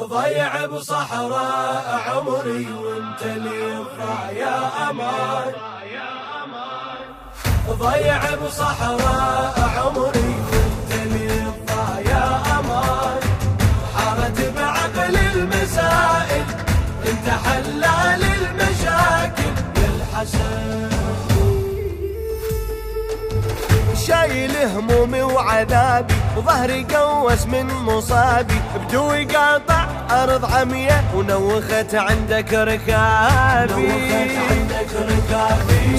ضيع بصحراء عمري وانت لي يا أمان. ضيع بصحراء شايل همومي وعذابي وظهري قوس من مصابي. بدوي قاطع أرض عمية ونوخت عندك ركابي.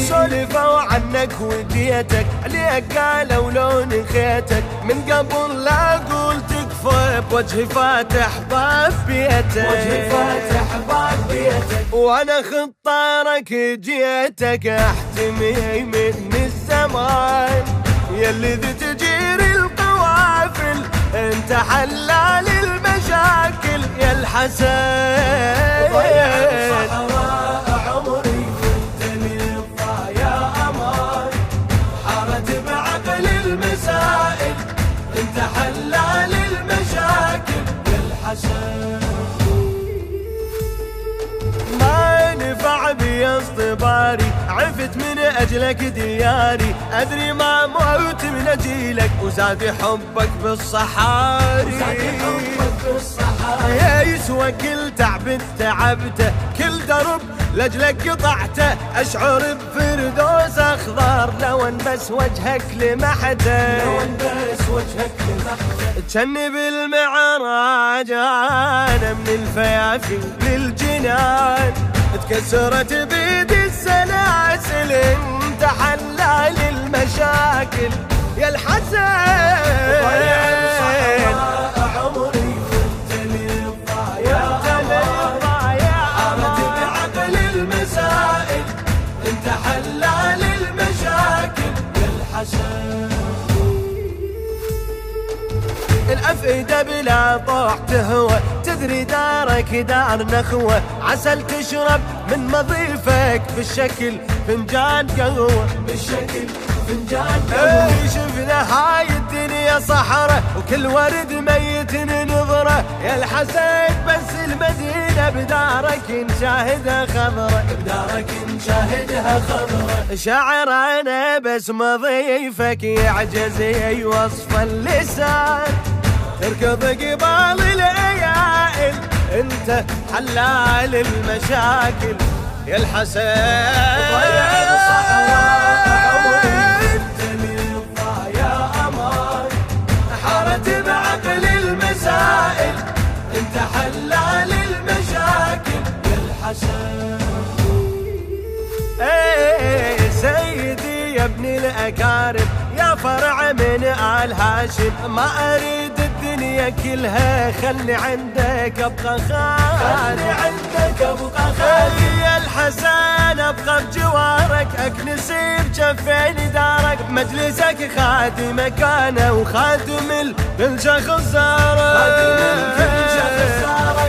سولفوا عنك وديتك عليك قالوا لون خيتك. من قبل لا أقول تكفى بوجهي فاتح باب بيتك. وجهي فاتح باب بيتك. وأنا خطارك جيتك أحتمي من الزمان. يلي تجير القوافل أنت حلال المشاكل يا الحسن ما نفع بي اصطباري عفت من أجلك دياري أدري ما اجيلك وزاد حبك بالصحاري. حبك بالصحراء يا يسوى كل تعب تعبته كل درب لاجلك قطعته. أشعر بفردوس أخضر لو ان بس وجهك لمحته لو بس وجهك لمحته كأن بالمعراج أنا من الفيافي للجنان. تكسرت بيدي السلاسل انت حلال المشاكل يا ضيع الأفئدة بلا طوع تهوى تدري دارك دار نخوة عسل تشرب من مضيفك بالشكل فنجان قهوة. بالشكل فنجان اي شفنا هاي الدنيا صحراء وكل ورد ميت نظرة. يا الحسن بس المدينة بدارك نشاهدها خضرة دارك نشاهدها خضرة شعر أنا بس مضيفك يعجز يوصف اللسان. تركض قبال الايائل انت حلال المشاكل. يا الحسن ابن الأكارم. يا فرع من آل هاشم. ما أريد الدنيا كلها. خلي عندك أبقى خالي. خلي عندك أبقى خالي. يا الحسن أبقى بجوارك. اكنس بجفين دارك. مجلسك خادم مكانه وخادم خادم الفلجة خزارك.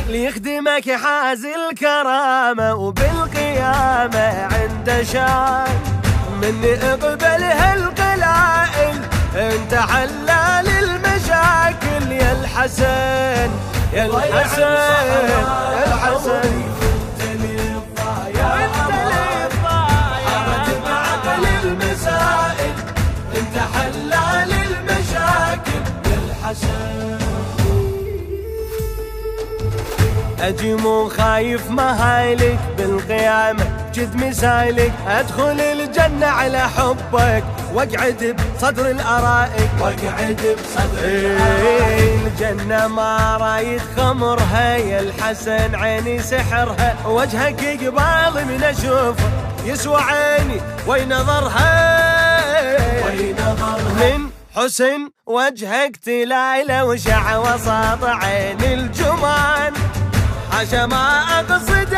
ليخدمك حاز الكرامة. وبالقيامة عنده شان. من اقبل هالقلائل أنت حلال المشاكل. يا الحسن يا الحسن يا الحسن. أنت حلال المشاكل. يا الحسن. أجي مو خايف مهايلك بالقيامة. جد مسايلك أدخل الجنة على حبك وأقعد بصدر الأرائك. وأقعد بصدر إيه، الجنة ما رايد خمرها يا الحسن عيني سحرها. وجهك قبال من اشوفه يسوى عيني وين نظرها. وين نظرها. من حسن وجهك تلايله وشع وسط عين الجمان حاشا ما اقصد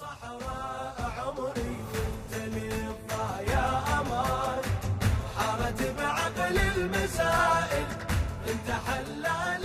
ضيع بصحراء عمري وانت لي يا أمان حارت بعقل المسائل انت حلال